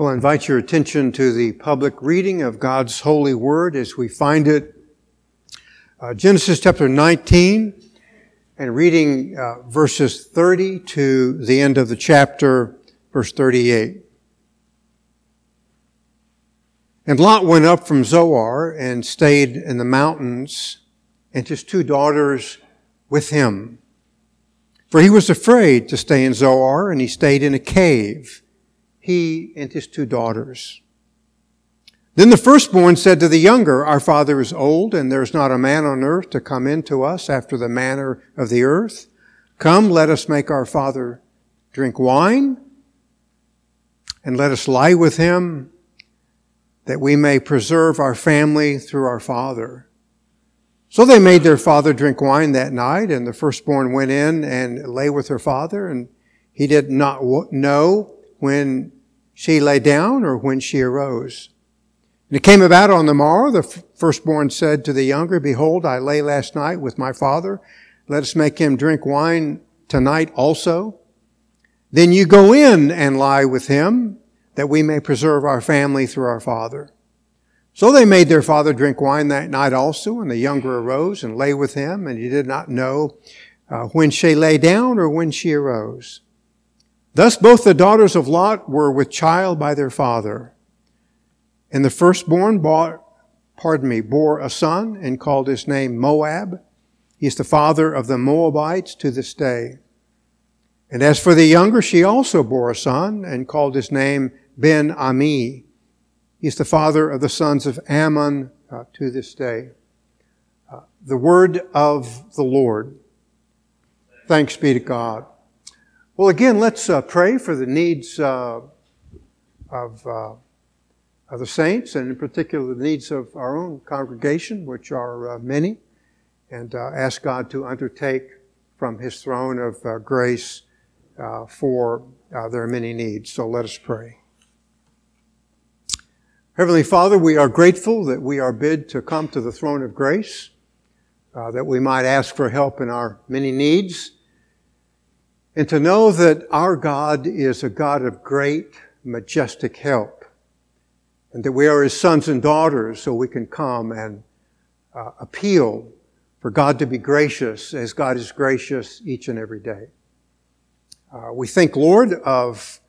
Well, I invite your attention to the public reading of God's holy word as we find it. Uh, Genesis chapter 19 and reading uh, verses 30 to the end of the chapter, verse 38. And Lot went up from Zoar and stayed in the mountains and his two daughters with him. For he was afraid to stay in Zoar and he stayed in a cave he and his two daughters. Then the firstborn said to the younger, Our father is old, and there is not a man on earth to come in to us after the manner of the earth. Come, let us make our father drink wine, and let us lie with him, that we may preserve our family through our father. So they made their father drink wine that night, and the firstborn went in and lay with her father, and he did not know when she lay down or when she arose. And it came about on the morrow, the firstborn said to the younger, Behold, I lay last night with my father. Let us make him drink wine tonight also. Then you go in and lie with him, that we may preserve our family through our father. So they made their father drink wine that night also, and the younger arose and lay with him, and he did not know uh, when she lay down or when she arose. Thus both the daughters of Lot were with child by their father. And the firstborn bought, pardon me, bore a son and called his name Moab. He is the father of the Moabites to this day. And as for the younger, she also bore a son and called his name Ben Ami. He is the father of the sons of Ammon uh, to this day. Uh, the word of the Lord. Thanks be to God. Well, again, let's uh, pray for the needs uh, of, uh, of the saints, and in particular the needs of our own congregation, which are uh, many, and uh, ask God to undertake from His throne of uh, grace for their many needs. So let us pray. Heavenly Father, we are grateful that we are bid to come to the throne of grace, that we might ask for help in our many needs and to know that our God is a God of great, majestic help, and that we are His sons and daughters, so we can come and uh, appeal for God to be gracious as God is gracious each and every day. Uh, we think, Lord, of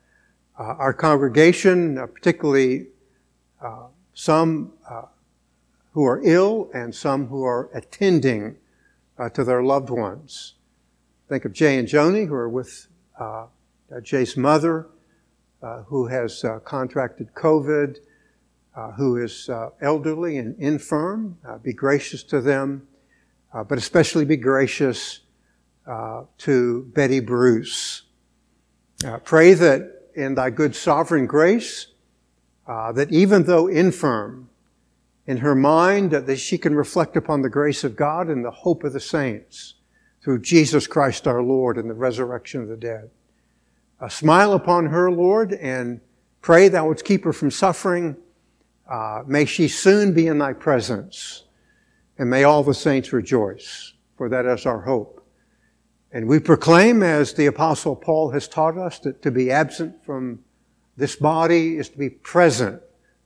uh, our congregation, uh, particularly uh, some uh, who are ill and some who are attending to their loved ones. Think of Jay and Joni, who are with uh, Jay's mother, uh, who has uh, contracted COVID, uh, who is uh, elderly and infirm. Uh, be gracious to them, but especially be gracious to Betty Bruce. pray that in thy good sovereign grace, that even though infirm, in her mind, that she can reflect upon the grace of God and the hope of the saints through Jesus Christ our Lord and the resurrection of the dead. Uh, smile upon her, Lord, and pray thou wouldst keep her from suffering. Uh, may she soon be in thy presence, and may all the saints rejoice, for that is our hope. And we proclaim, as the Apostle Paul has taught us, that to be absent from this body is to be present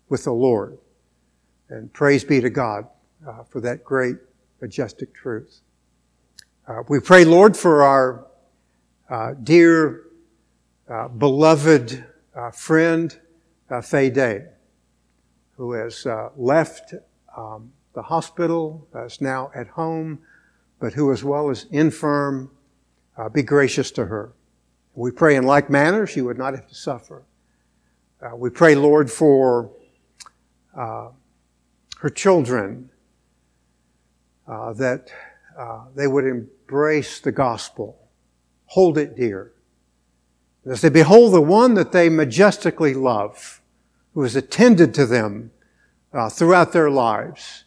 with the Lord. And praise be to God uh, for that great, majestic truth. Uh, we pray, Lord, for our uh, dear, uh, beloved uh, friend, uh, Faye Day, who has uh, left um, the hospital, is now at home, but who, as well as infirm, be gracious to her. We pray in like manner she would not have to suffer. we pray, Lord, for her children, that they would embrace the gospel, hold it dear. As they behold the one that they majestically love, who has attended to them uh, throughout their lives,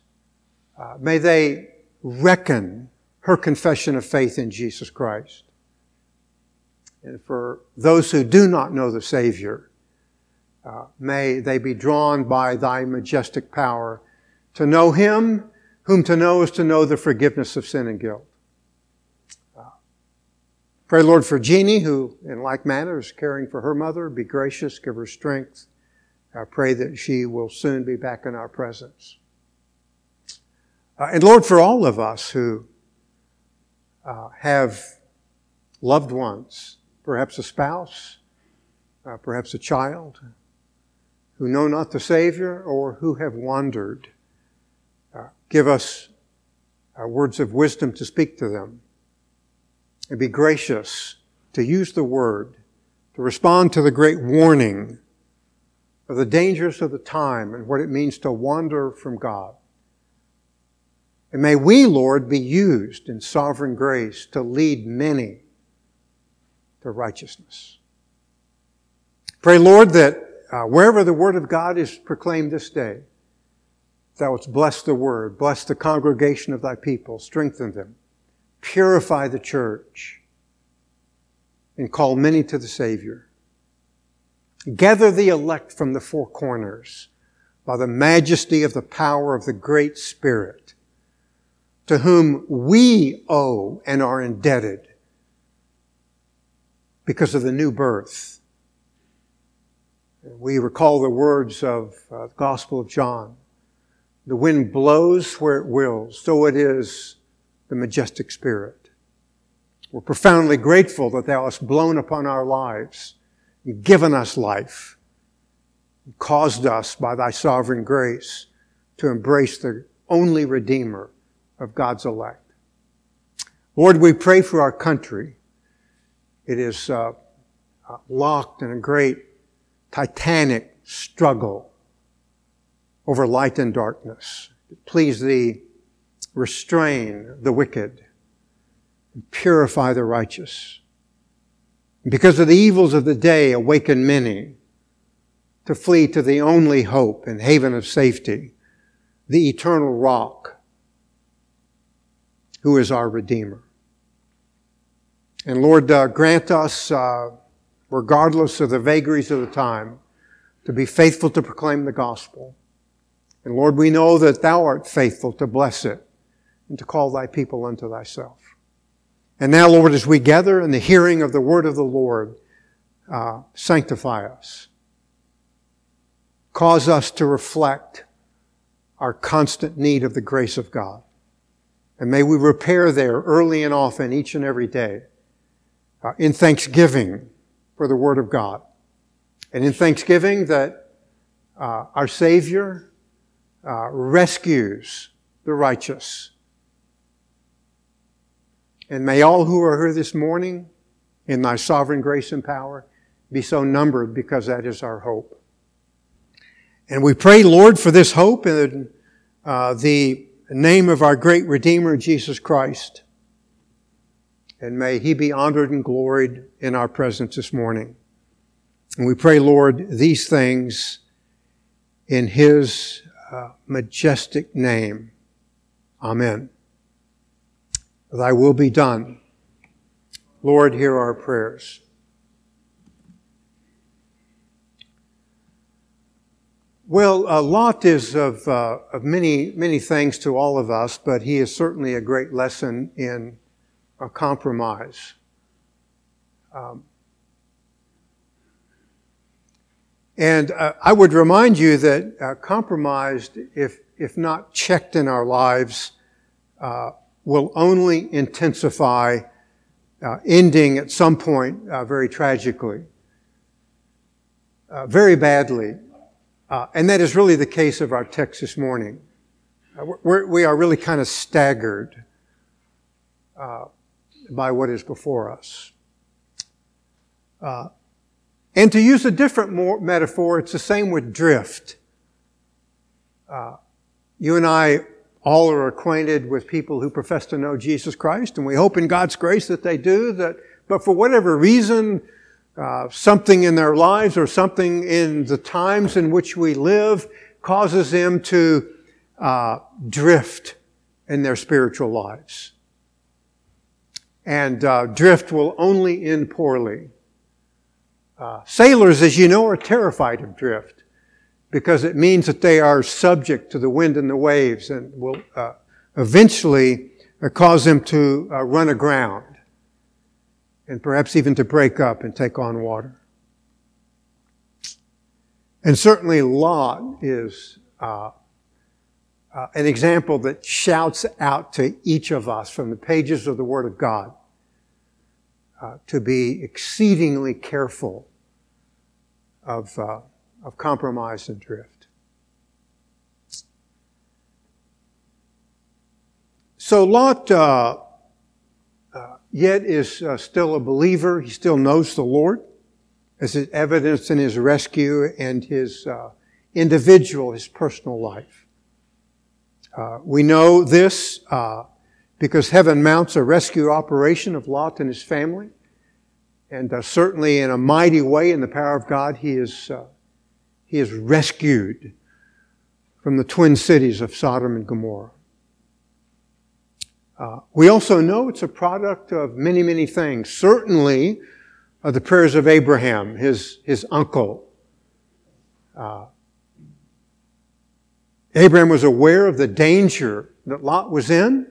uh, may they reckon her confession of faith in Jesus Christ. And for those who do not know the Savior, uh, may they be drawn by thy majestic power to know him, whom to know is to know the forgiveness of sin and guilt. Pray, Lord, for Jeannie, who in like manner is caring for her mother. Be gracious, give her strength. I pray that she will soon be back in our presence. Uh, and Lord, for all of us who uh, have loved ones, perhaps a spouse, uh, perhaps a child, who know not the Savior or who have wandered, uh, give us uh, words of wisdom to speak to them and be gracious to use the word to respond to the great warning of the dangers of the time and what it means to wander from God. And may we, Lord, be used in sovereign grace to lead many to righteousness. Pray, Lord, that uh, wherever the Word of God is proclaimed this day, thou wouldst bless the Word, bless the congregation of thy people, strengthen them, purify the church, and call many to the Savior. Gather the elect from the four corners by the majesty of the power of the great Spirit, to whom we owe and are indebted because of the new birth. We recall the words of uh, the Gospel of John. The wind blows where it wills, so it is the majestic Spirit. We're profoundly grateful that Thou hast blown upon our lives and given us life, and caused us by thy sovereign grace to embrace the only Redeemer of God's elect. Lord, we pray for our country. It is uh, locked in a great titanic struggle over light and darkness. Please thee, restrain the wicked and purify the righteous. Because of the evils of the day, awaken many to flee to the only hope and haven of safety, the eternal rock, who is our Redeemer. And Lord, uh, grant us, uh, regardless of the vagaries of the time, to be faithful to proclaim the gospel. And Lord, we know that Thou art faithful to bless it and to call Thy people unto Thyself. And now, Lord, as we gather in the hearing of the word of the Lord, uh, sanctify us. Cause us to reflect our constant need of the grace of God. And may we repair there early and often, each and every day, uh, in thanksgiving for the Word of God. And in thanksgiving that uh, our Savior uh, rescues the righteous and may all who are here this morning, in thy sovereign grace and power, be so numbered because that is our hope. And we pray, Lord, for this hope in uh, the name of our great Redeemer, Jesus Christ. And may he be honored and gloried in our presence this morning. And we pray, Lord, these things in his uh, majestic name. Amen. Thy will be done. Lord, hear our prayers. Well, uh, Lot is of, uh, of many, many things to all of us, but he is certainly a great lesson in a compromise. Um, and uh, I would remind you that uh, compromised, if, if not checked in our lives, uh, will only intensify, uh, ending at some point uh, very tragically, uh, very badly. And that is really the case of our text this morning. We're, we are really kind of staggered by what is before us. And to use a different metaphor, it's the same with drift. you and I all are acquainted with people who profess to know Jesus Christ, and we hope in God's grace that they do. That, but for whatever reason, uh, something in their lives or something in the times in which we live causes them to uh, drift in their spiritual lives. And uh, drift will only end poorly. Sailors, as you know, are terrified of drift because it means that they are subject to the wind and the waves and will uh, eventually uh, cause them to uh, run aground and perhaps even to break up and take on water. And certainly Lot is uh, uh, an example that shouts out to each of us from the pages of the Word of God uh, to be exceedingly careful of, uh, of compromise and drift. So Lot uh, uh, yet is uh, still a believer. He still knows the Lord, as is evidenced in his rescue and his individual, his personal life. Uh, we know this uh, because heaven mounts a rescue operation of Lot and his family. And uh, certainly in a mighty way, in the power of God, he is, uh, he is rescued from the twin cities of Sodom and Gomorrah. Uh, we also know it's a product of many, many things. Certainly, the prayers of Abraham, his, his uncle. Abraham was aware of the danger that Lot was in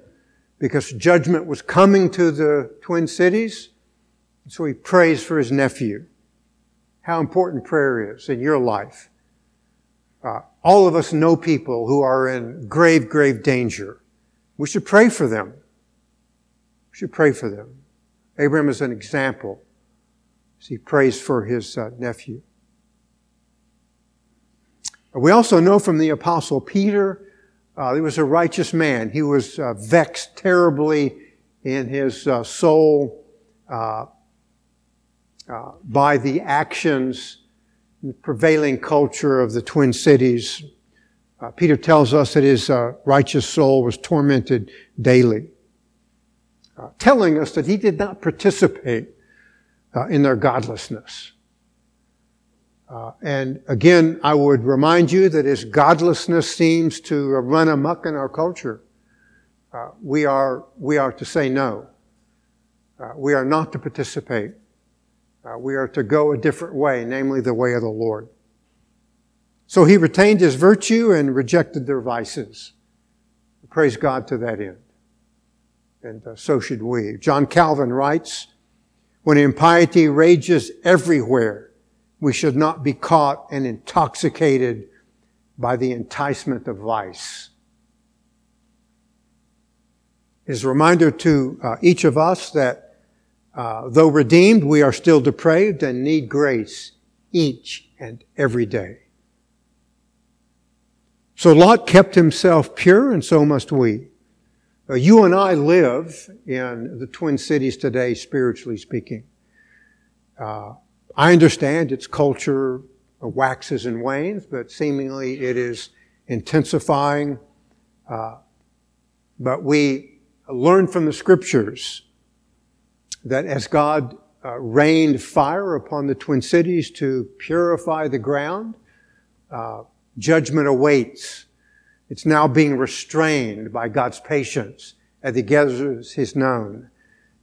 because judgment was coming to the twin cities. So he prays for his nephew. How important prayer is in your life. Uh, all of us know people who are in grave, grave danger. We should pray for them. We should pray for them. Abraham is an example he prays for his uh, nephew. We also know from the apostle Peter, uh, he was a righteous man. He was uh, vexed terribly in his uh, soul uh, uh, by the actions, the prevailing culture of the Twin Cities. Uh, Peter tells us that his righteous soul was tormented daily, telling us that he did not participate in their godlessness. Uh, and again, I would remind you that as godlessness seems to run amuck in our culture, uh, we are we are to say no. Uh, we are not to participate. Uh, we are to go a different way, namely the way of the Lord. So he retained his virtue and rejected their vices. Praise God to that end. And uh, so should we. John Calvin writes, when impiety rages everywhere, we should not be caught and intoxicated by the enticement of vice. Is a reminder to uh, each of us that uh, though redeemed, we are still depraved and need grace each and every day. So Lot kept himself pure, and so must we. Uh, you and I live in the Twin Cities today, spiritually speaking. Uh, I understand its culture waxes and wanes, but seemingly it is intensifying. Uh, but we learn from the scriptures that as God uh, rained fire upon the Twin Cities to purify the ground, uh, judgment awaits. It's now being restrained by God's patience as He gathers His known.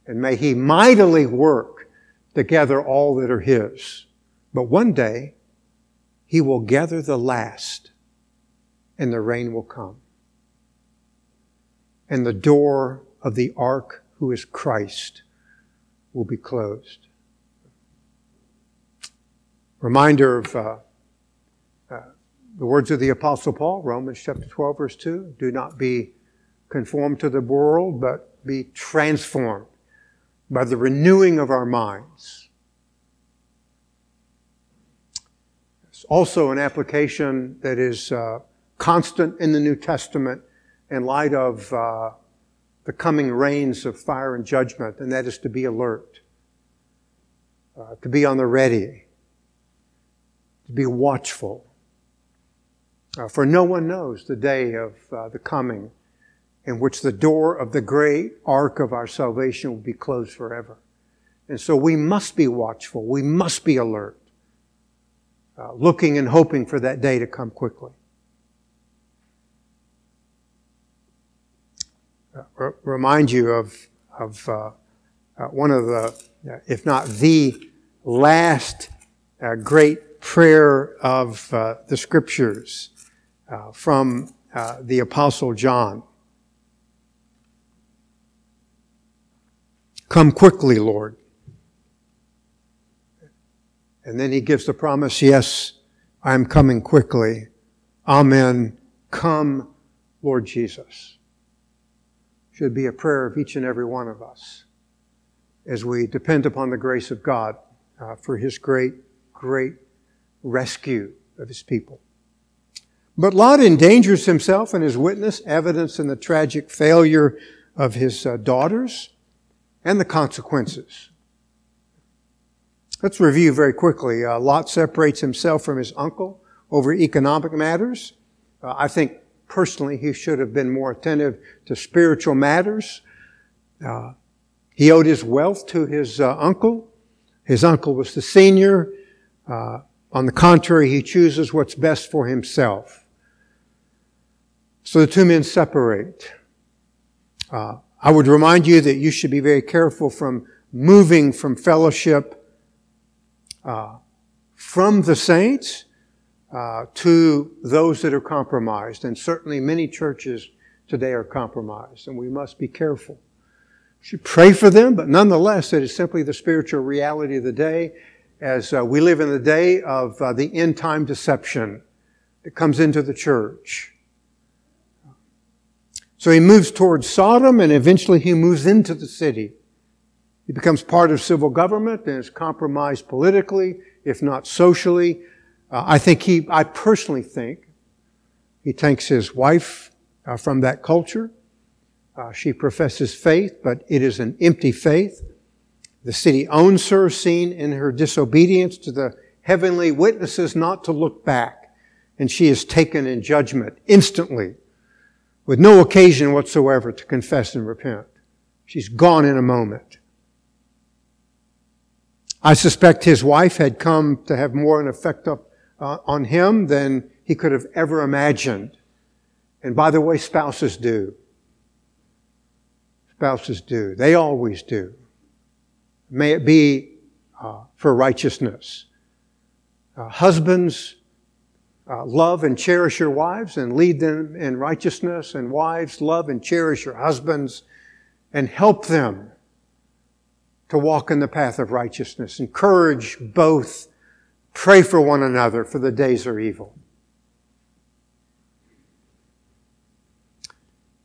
And may He mightily work to gather all that are His. But one day, He will gather the last, and the rain will come. And the door of the ark, who is Christ, will be closed. Reminder of uh, uh, the words of the Apostle Paul, Romans chapter 12, verse 2 do not be conformed to the world, but be transformed by the renewing of our minds. It's also an application that is uh, constant in the New Testament in light of uh, the coming rains of fire and judgment, and that is to be alert, uh, to be on the ready, to be watchful. Uh, for no one knows the day of uh, the coming in which the door of the great ark of our salvation will be closed forever. And so we must be watchful. We must be alert, uh, looking and hoping for that day to come quickly. R- remind you of, of uh, uh one of the, uh, if not the last uh, great prayer of the scriptures from the Apostle John. Come quickly, Lord. And then he gives the promise, Yes, I am coming quickly. Amen. Come, Lord Jesus. Should be a prayer of each and every one of us as we depend upon the grace of God uh, for His great, great rescue of His people. But Lot endangers himself and his witness, evidence in the tragic failure of his uh, daughters and the consequences. Let's review very quickly. Uh, Lot separates himself from his uncle over economic matters. Uh, I think personally he should have been more attentive to spiritual matters. Uh, he owed his wealth to his uh, uncle. His uncle was the senior. Uh, on the contrary, he chooses what's best for himself. So the two men separate. Uh, I would remind you that you should be very careful from moving from fellowship uh, from the saints uh, to those that are compromised. And certainly many churches today are compromised, and we must be careful. We should pray for them, but nonetheless, it is simply the spiritual reality of the day as uh, we live in the day of uh, the end time deception that comes into the church. So he moves towards Sodom and eventually he moves into the city. He becomes part of civil government and is compromised politically, if not socially. Uh, I think he, I personally think, he takes his wife uh, from that culture. Uh, she professes faith, but it is an empty faith. The city owns her, seen in her disobedience to the heavenly witnesses not to look back. And she is taken in judgment instantly, with no occasion whatsoever to confess and repent. She's gone in a moment. I suspect his wife had come to have more an effect up, uh, on him than he could have ever imagined. And by the way, spouses do. Spouses do. They always do. May it be uh, for righteousness. Uh, husbands, uh, love and cherish your wives and lead them in righteousness, and wives, love and cherish your husbands and help them to walk in the path of righteousness. Encourage both. Pray for one another, for the days are evil.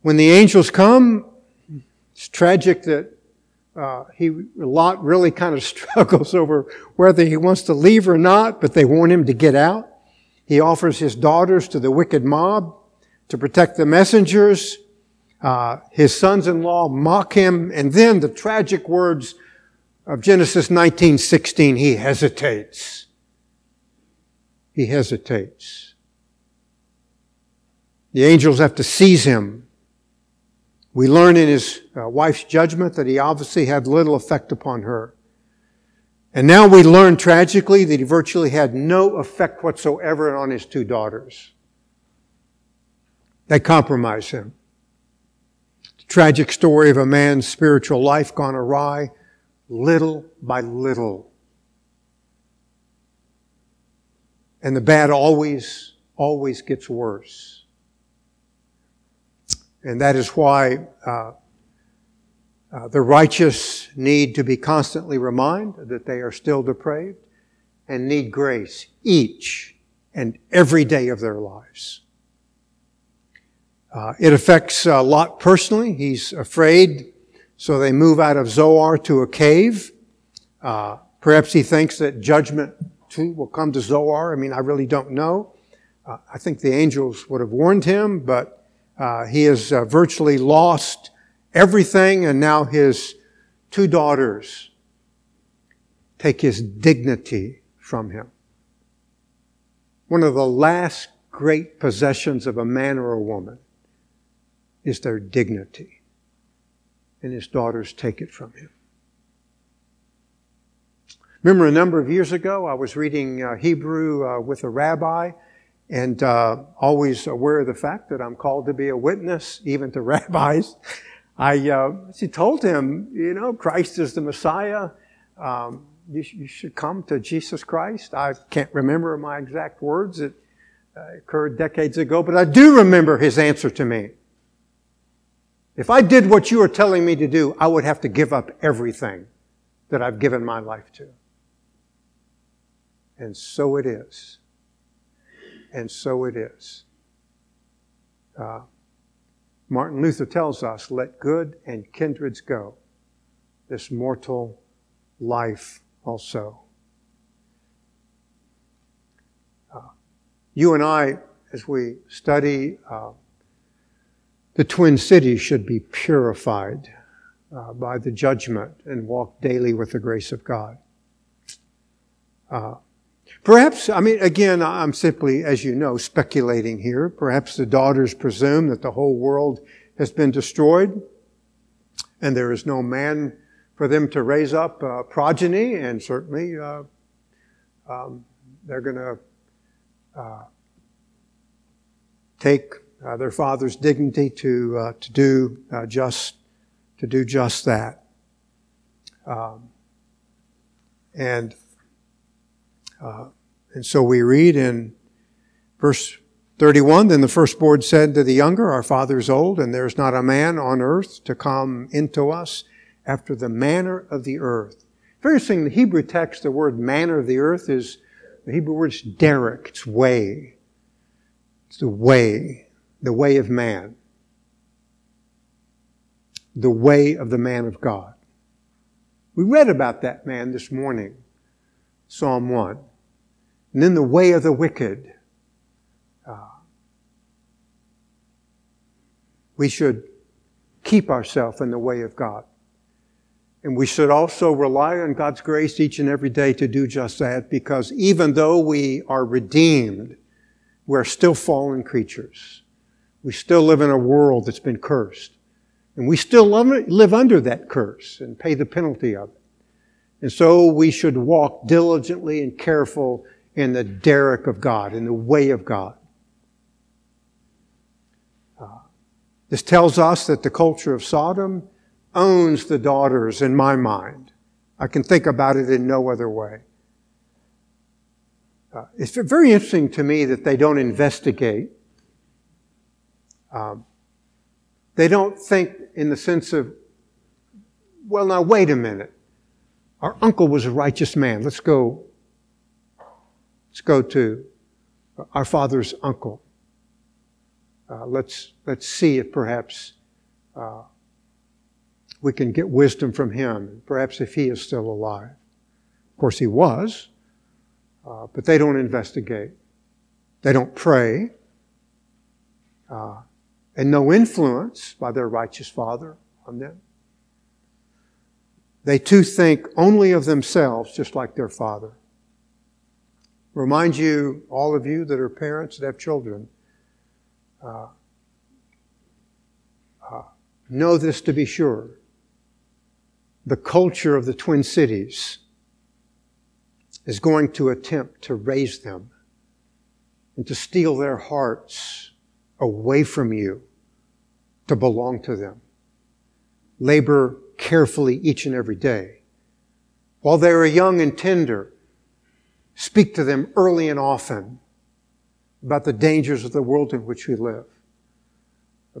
When the angels come, it's tragic that uh, he Lot really kind of struggles over whether he wants to leave or not, but they want him to get out. He offers his daughters to the wicked mob to protect the messengers. Uh, his sons-in-law mock him, and then the tragic words of Genesis 19:16, he hesitates. He hesitates. The angels have to seize him. We learn in his uh, wife's judgment that he obviously had little effect upon her. And now we learn tragically that he virtually had no effect whatsoever on his two daughters. They compromise him. The tragic story of a man's spiritual life gone awry little by little. And the bad always, always gets worse. And that is why uh, uh, the righteous need to be constantly reminded that they are still depraved and need grace each and every day of their lives. Uh, it affects uh, Lot personally. He's afraid so they move out of Zoar to a cave. Uh, perhaps he thinks that judgment too will come to Zoar. I mean, I really don't know. Uh, I think the angels would have warned him, but uh, he has uh, virtually lost everything, and now his two daughters take his dignity from him. One of the last great possessions of a man or a woman is their dignity and his daughters take it from him. Remember a number of years ago, I was reading uh, Hebrew uh, with a rabbi and uh, always aware of the fact that I'm called to be a witness, even to rabbis. I uh, she told him, you know, Christ is the Messiah. Um, you, sh- you, should come to Jesus Christ. I can't remember my exact words. It uh, occurred decades ago, but I do remember his answer to me. If I did what you are telling me to do, I would have to give up everything that I've given my life to. And so it is. and so it is. Uh, Martin Luther tells us, let good and kindreds go, this mortal life also. Uh, you and I, as we study uh, the Twin Cities, should be purified uh, by the judgment and walk daily with the grace of God. Perhaps, I mean, again, I'm simply, as you know, speculating here. Perhaps the daughters presume that the whole world has been destroyed and there is no man for them to raise up uh, progeny, and certainly uh, um, they're going to uh, take uh, their father's dignity to uh, to do just to do just that. Um, and uh, and so we read in verse 31, then the firstborn said to the younger, Our father is old, and there is not a man on earth to come into us after the manner of the earth. Very interesting, the Hebrew text, the word manner of the earth is, the Hebrew word is derek, it's way. It's the way, the way of man the way of the man of God. We read about that man this morning, Psalm 1. And then the way of the wicked. Uh, we should keep ourselves in the way of God. And we should also rely on God's grace each and every day to do just that because even though we are redeemed, we're still fallen creatures. We still live in a world that's been cursed. And we still live under that curse and pay the penalty of it. And so we should walk diligently and careful in the derek of God, in the way of God. Uh, this tells us that the culture of Sodom owns the daughters in my mind. I can think about it in no other way. Uh, it's very interesting to me that they don't investigate. Um, they don't think in the sense of, well, now wait a minute. Our uncle was a righteous man. Let's go. Let's go to our father's uncle. Uh, let's let's see if perhaps uh, we can get wisdom from him. Perhaps if he is still alive. Of course, he was, uh, but they don't investigate. They don't pray. Uh, and no influence by their righteous father on them. They too think only of themselves, just like their father. Remind you, all of you that are parents that have children, uh, uh, know this to be sure. The culture of the Twin Cities is going to attempt to raise them and to steal their hearts away from you to belong to them. Labor carefully each and every day. While they are young and tender, speak to them early and often about the dangers of the world in which we live.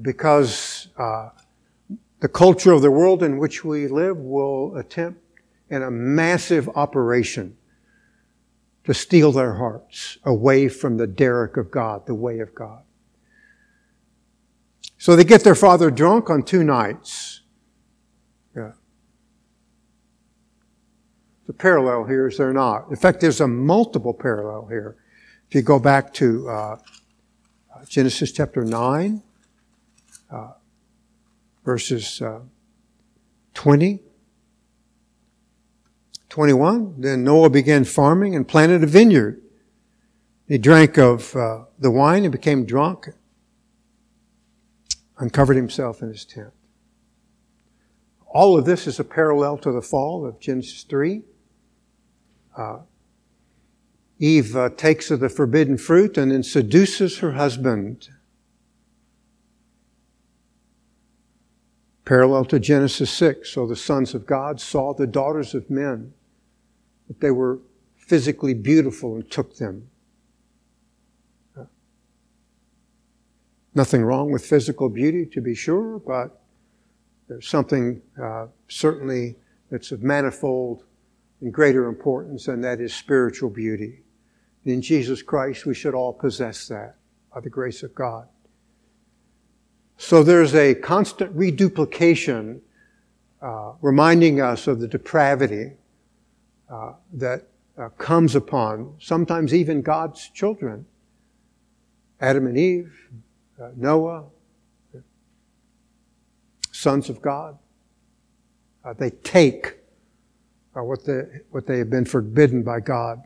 Because uh, the culture of the world in which we live will attempt in a massive operation to steal their hearts away from the derek of God, the way of God. So they get their father drunk on two nights. The parallel here is there not. In fact, there's a multiple parallel here. If you go back to uh, Genesis chapter 9, uh, verses uh, 20, 21, then Noah began farming and planted a vineyard. He drank of uh, the wine and became drunk uncovered himself in his tent. All of this is a parallel to the fall of Genesis 3. Uh, Eve uh, takes of the forbidden fruit and then seduces her husband. Parallel to Genesis 6. So the sons of God saw the daughters of men, that they were physically beautiful and took them. Nothing wrong with physical beauty, to be sure, but there's something uh, certainly that's of manifold and greater importance, and that is spiritual beauty. In Jesus Christ, we should all possess that by the grace of God. So there's a constant reduplication uh, reminding us of the depravity uh, that uh, comes upon sometimes even God's children. Adam and Eve, uh, Noah, sons of God. Uh, they take uh, what, they, what they have been forbidden by God.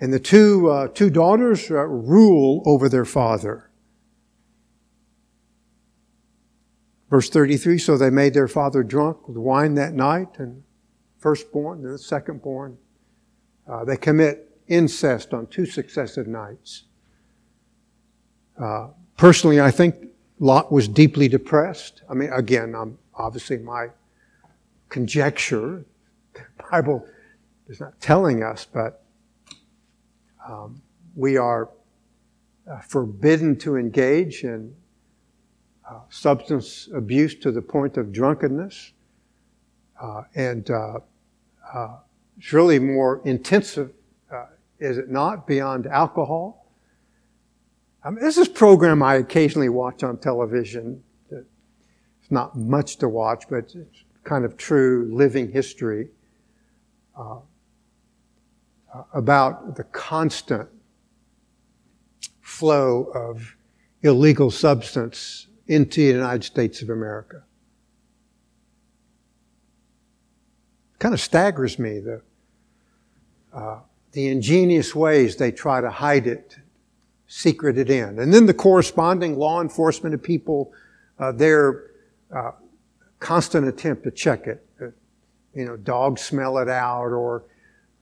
And the two, uh, two daughters uh, rule over their father. Verse 33 So they made their father drunk with wine that night, and firstborn and the secondborn. Uh, they commit incest on two successive nights. Uh, personally, I think Lot was deeply depressed. I mean, again, I'm obviously my conjecture. Bible is not telling us, but um, we are uh, forbidden to engage in uh, substance abuse to the point of drunkenness. Uh, and uh, uh, it's really more intensive, uh, is it not, beyond alcohol? I mean, this is a program I occasionally watch on television. It's not much to watch, but it's kind of true living history about the constant flow of illegal substance into the United States of America. It kind of staggers me the, uh, the ingenious ways they try to hide it, secret it in. And then the corresponding law enforcement of people, uh, their uh, constant attempt to check it. You know, dogs smell it out or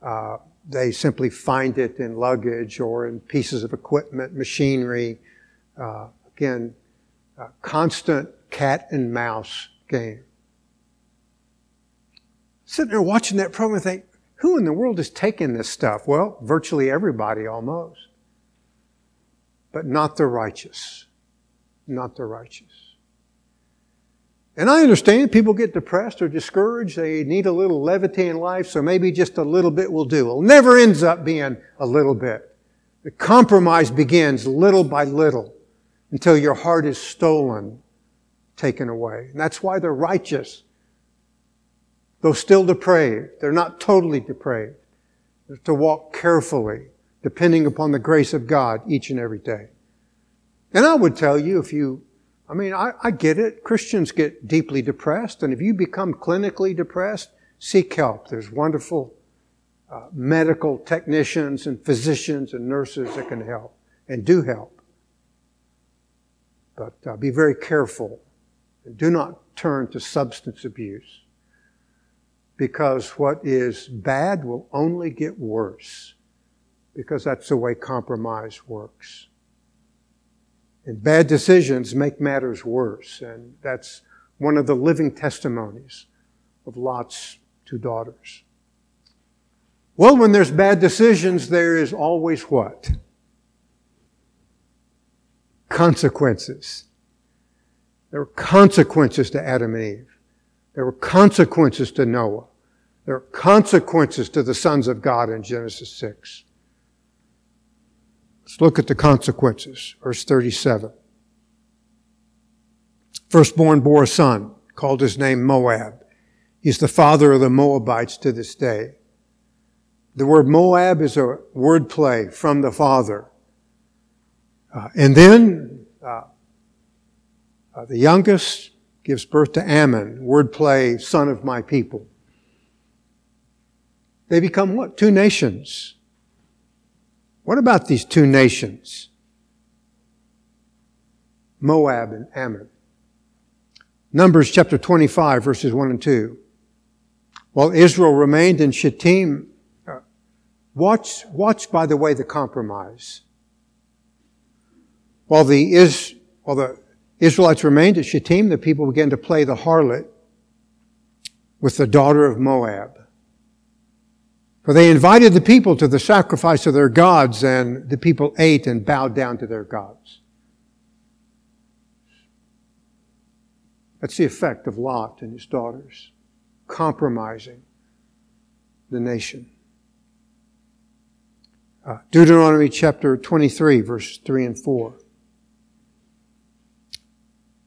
uh, they simply find it in luggage or in pieces of equipment, machinery. Uh, again, constant cat and mouse game. Sitting there watching that program and think, who in the world is taking this stuff? Well, virtually everybody almost. But not the righteous. Not the righteous. And I understand people get depressed or discouraged. They need a little levity in life, so maybe just a little bit will do. It never ends up being a little bit. The compromise begins little by little until your heart is stolen, taken away. And that's why the righteous, though still depraved, they're not totally depraved. They're to walk carefully, depending upon the grace of God each and every day. And I would tell you if you, I mean, I, I get it. Christians get deeply depressed, and if you become clinically depressed, seek help. There's wonderful uh, medical technicians and physicians and nurses that can help and do help. But uh, be very careful do not turn to substance abuse because what is bad will only get worse because that's the way compromise works. And bad decisions make matters worse, and that's one of the living testimonies of Lot's two daughters. Well, when there's bad decisions, there is always what? consequences. There were consequences to Adam and Eve. There were consequences to Noah. There are consequences to the sons of God in Genesis 6. Let's look at the consequences. Verse 37. Firstborn bore a son, called his name Moab. He's the father of the Moabites to this day. The word Moab is a word play from the father. Uh, and then uh, uh, the youngest gives birth to Ammon, wordplay, son of my people. They become what? Two nations. What about these two nations? Moab and Ammon. Numbers chapter 25, verses 1 and 2. While Israel remained in Shittim, uh, watch, watch, by the way, the compromise. While the, Is, while the Israelites remained at Shittim, the people began to play the harlot with the daughter of Moab. For they invited the people to the sacrifice of their gods, and the people ate and bowed down to their gods. That's the effect of Lot and his daughters, compromising the nation. Uh, Deuteronomy chapter 23, verse 3 and 4.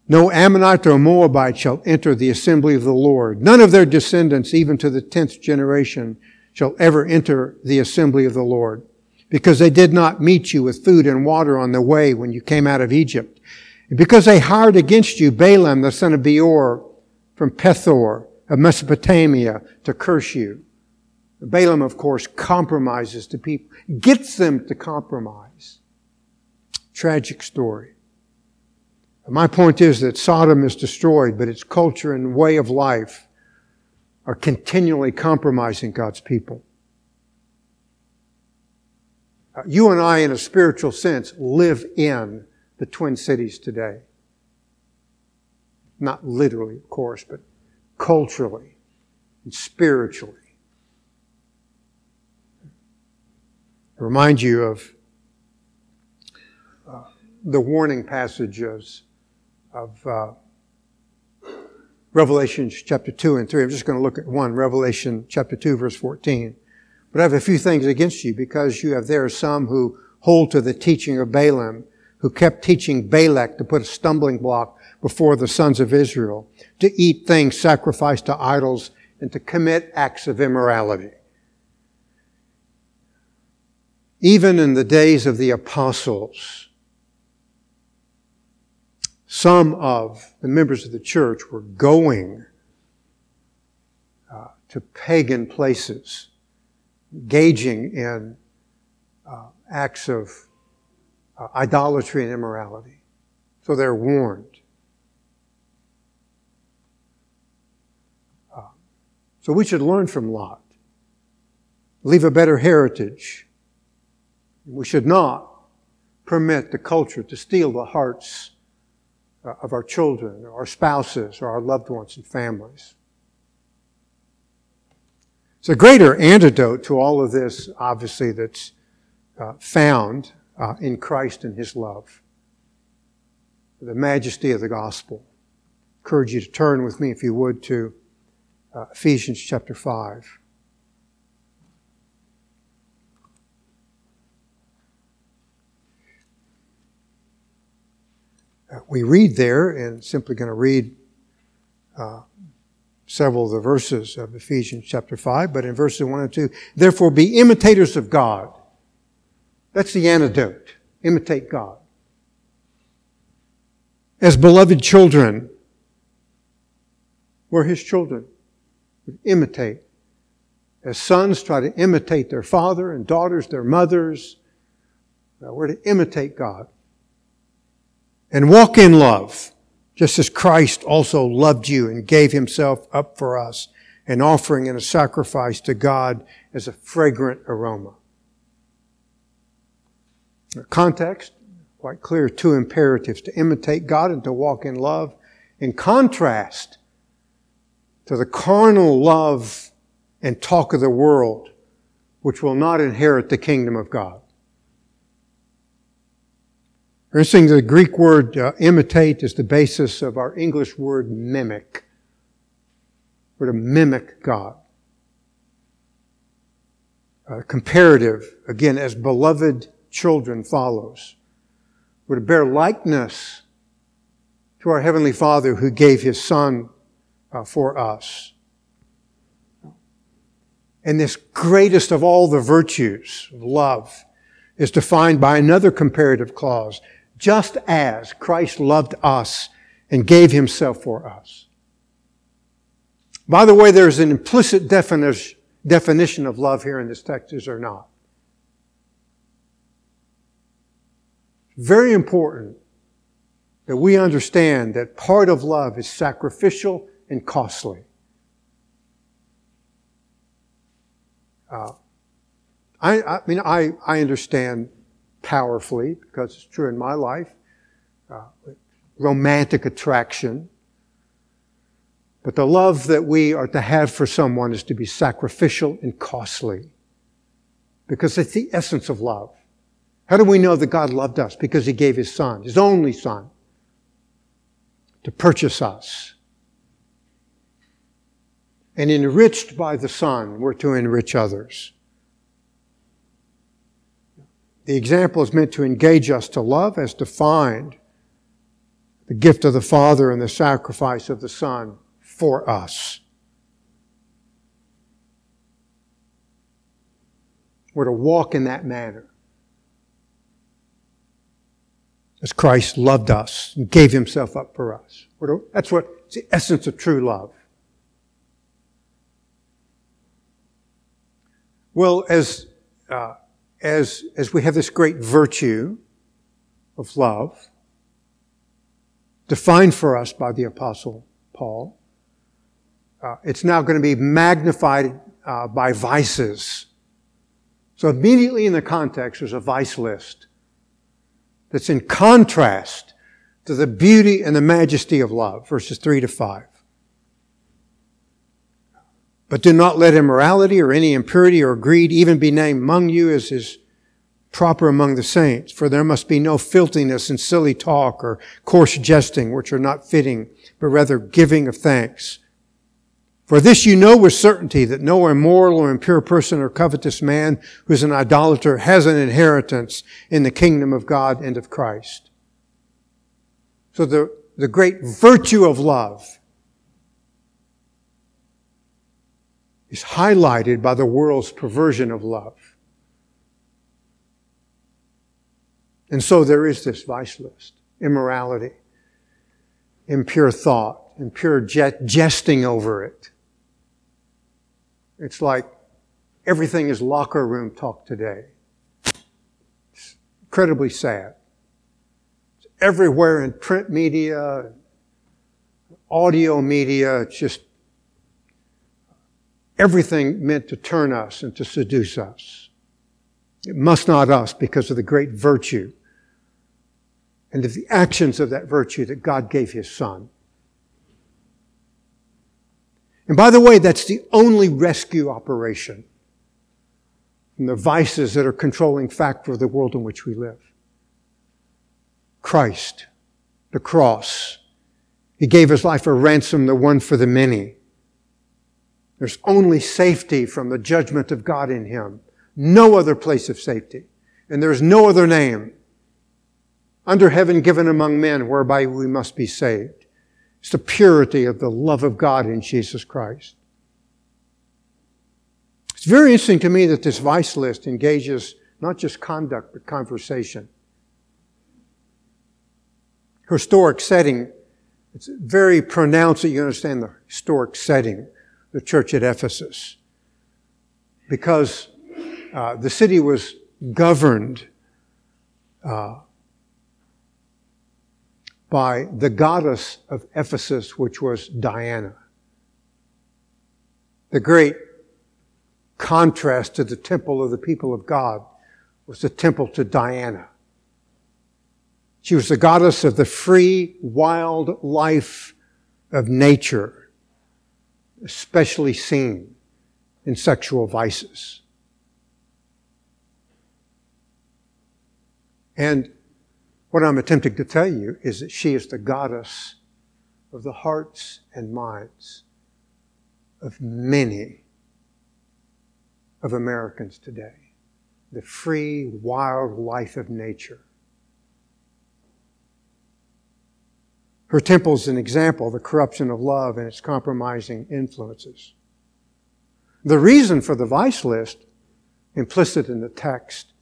No Ammonite or Moabite shall enter the assembly of the Lord. None of their descendants, even to the tenth generation, shall ever enter the assembly of the Lord, because they did not meet you with food and water on the way when you came out of Egypt. And because they hired against you Balaam the son of Beor from Pethor of Mesopotamia to curse you. Balaam, of course, compromises the people, gets them to compromise. Tragic story. My point is that Sodom is destroyed, but its culture and way of life are continually compromising God's people. Uh, you and I, in a spiritual sense, live in the Twin Cities today. Not literally, of course, but culturally and spiritually. I remind you of uh, the warning passages of uh, Revelation chapter 2 and 3. I'm just going to look at one, Revelation chapter 2, verse 14. But I have a few things against you because you have there some who hold to the teaching of Balaam, who kept teaching Balak to put a stumbling block before the sons of Israel, to eat things sacrificed to idols, and to commit acts of immorality. Even in the days of the apostles, some of the members of the church were going uh, to pagan places, engaging in uh, acts of uh, idolatry and immorality. So they're warned. Uh, so we should learn from Lot, leave a better heritage. We should not permit the culture to steal the hearts of our children, or our spouses, or our loved ones and families. It's a greater antidote to all of this, obviously, that's uh, found uh, in Christ and His love. The majesty of the gospel. I encourage you to turn with me, if you would, to uh, Ephesians chapter 5. We read there, and simply going to read uh, several of the verses of Ephesians chapter 5, but in verses 1 and 2, therefore be imitators of God. That's the antidote. Imitate God. As beloved children, we're His children. We imitate. As sons try to imitate their father, and daughters their mothers, we're to imitate God and walk in love, just as Christ also loved you and gave himself up for us, an offering and a sacrifice to God as a fragrant aroma. Context, quite clear, two imperatives to imitate God and to walk in love, in contrast to the carnal love and talk of the world, which will not inherit the kingdom of God. Interesting, the Greek word uh, imitate is the basis of our English word mimic. We're to mimic God. Uh, comparative, again, as beloved children follows. We're to bear likeness to our Heavenly Father who gave His Son uh, for us. And this greatest of all the virtues love is defined by another comparative clause just as Christ loved us and gave himself for us. By the way, there's an implicit definition, of love here in this text, is there not? Very important that we understand that part of love is sacrificial and costly. Uh, I, I, mean, I, I understand powerfully, because it's true in my life, uh, romantic attraction. But the love that we are to have for someone is to be sacrificial and costly. Because it's the essence of love. How do we know that God loved us? Because He gave His Son, His only Son, to purchase us. And enriched by the Son, we're to enrich others. The example is meant to engage us to love as defined the gift of the Father and the sacrifice of the Son for us. We're to walk in that manner. As Christ loved us and gave himself up for us. To, that's what it's the essence of true love. Well, as, uh, as, as we have this great virtue of love, defined for us by the Apostle Paul, uh, it's now going to be magnified uh, by vices. So immediately in the context, there's a vice list that's in contrast to the beauty and the majesty of love, verses 3 to 5. But do not let immorality or any impurity or greed even be named among you as is proper among the saints. For there must be no filthiness and silly talk or coarse jesting, which are not fitting, but rather giving of thanks. For this you know with certainty that no immoral or impure person or covetous man who is an idolater has an inheritance in the kingdom of God and of Christ. So the, the great virtue of love is highlighted by the world's perversion of love. And so there is this vice list immorality, impure thought, impure jesting over it. It's like everything is locker room talk today. It's incredibly sad. It's everywhere in print media, audio media, it's just everything meant to turn us and to seduce us. It must not us because of the great virtue and of the actions of that virtue that God gave His Son. And by the way, that's the only rescue operation from the vices that are controlling factor of the world in which we live. Christ, the cross. He gave His life a ransom, the one for the many. There's only safety from the judgment of God in Him. No other place of safety. And there's no other name under heaven given among men whereby we must be saved. It's the purity of the love of God in Jesus Christ. It's very interesting to me that this vice list engages not just conduct, but conversation. Historic setting, it's very pronounced that you understand the historic setting, the church at Ephesus. Because uh, the city was governed uh, by the goddess of Ephesus, which was Diana. The great contrast to the temple of the people of God was the temple to Diana. She was the goddess of the free, wild life of nature, especially seen in sexual vices. And what I'm attempting to tell you is that she is the goddess of the hearts and minds of many of Americans today. The free, wild life of nature. Her temple is an example of the corruption of love and its compromising influences. The reason for the vice list, implicit in the text,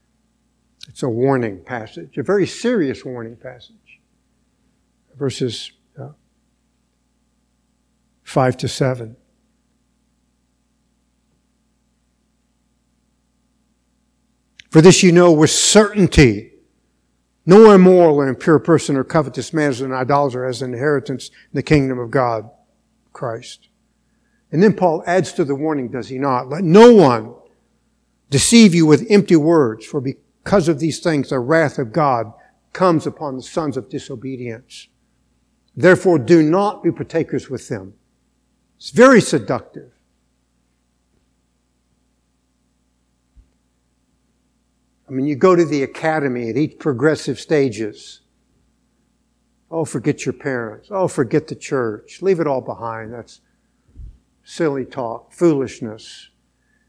it's a warning passage, a very serious warning passage. Verses uh, 5 to 7. For this you know with certainty. No immoral or impure person or covetous man is an idolater has an inheritance in the kingdom of God, Christ. And then Paul adds to the warning, does he not? Let no one deceive you with empty words, for because of these things, the wrath of God comes upon the sons of disobedience. Therefore, do not be partakers with them. It's very seductive. I mean, you go to the academy at each progressive stages. Oh, forget your parents. Oh, forget the church. Leave it all behind. That's silly talk, foolishness.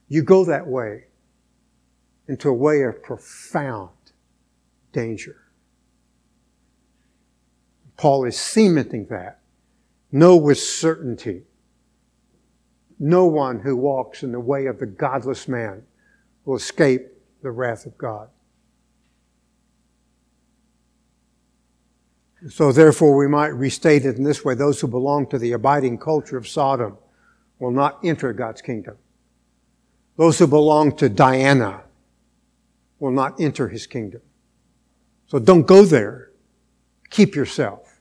You go that way into a way of profound danger. Paul is cementing that. Know with certainty. No one who walks in the way of the godless man will escape the wrath of God. So therefore we might restate it in this way. Those who belong to the abiding culture of Sodom will not enter God's kingdom. Those who belong to Diana will not enter his kingdom. So don't go there. Keep yourself.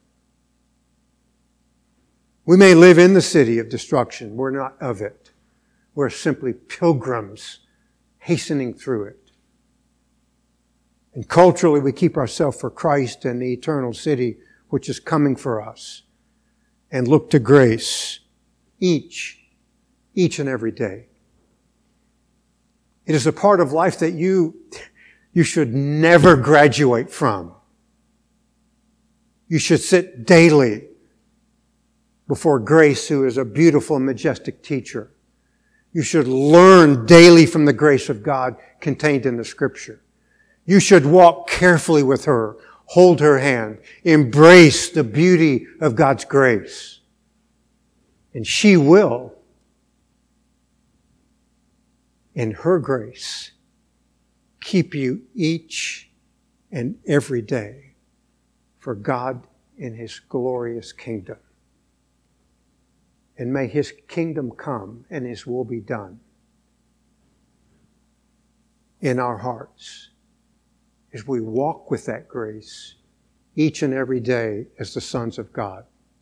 We may live in the city of destruction. We're not of it. We're simply pilgrims hastening through it. And culturally, we keep ourselves for Christ and the eternal city which is coming for us and look to grace each, each and every day. It is a part of life that you, you should never graduate from. You should sit daily before grace, who is a beautiful, majestic teacher. You should learn daily from the grace of God contained in the scripture. You should walk carefully with her, hold her hand, embrace the beauty of God's grace. And she will, in her grace, keep you each and every day for God in His glorious kingdom. And may His kingdom come and His will be done in our hearts as we walk with that grace each and every day as the sons of God.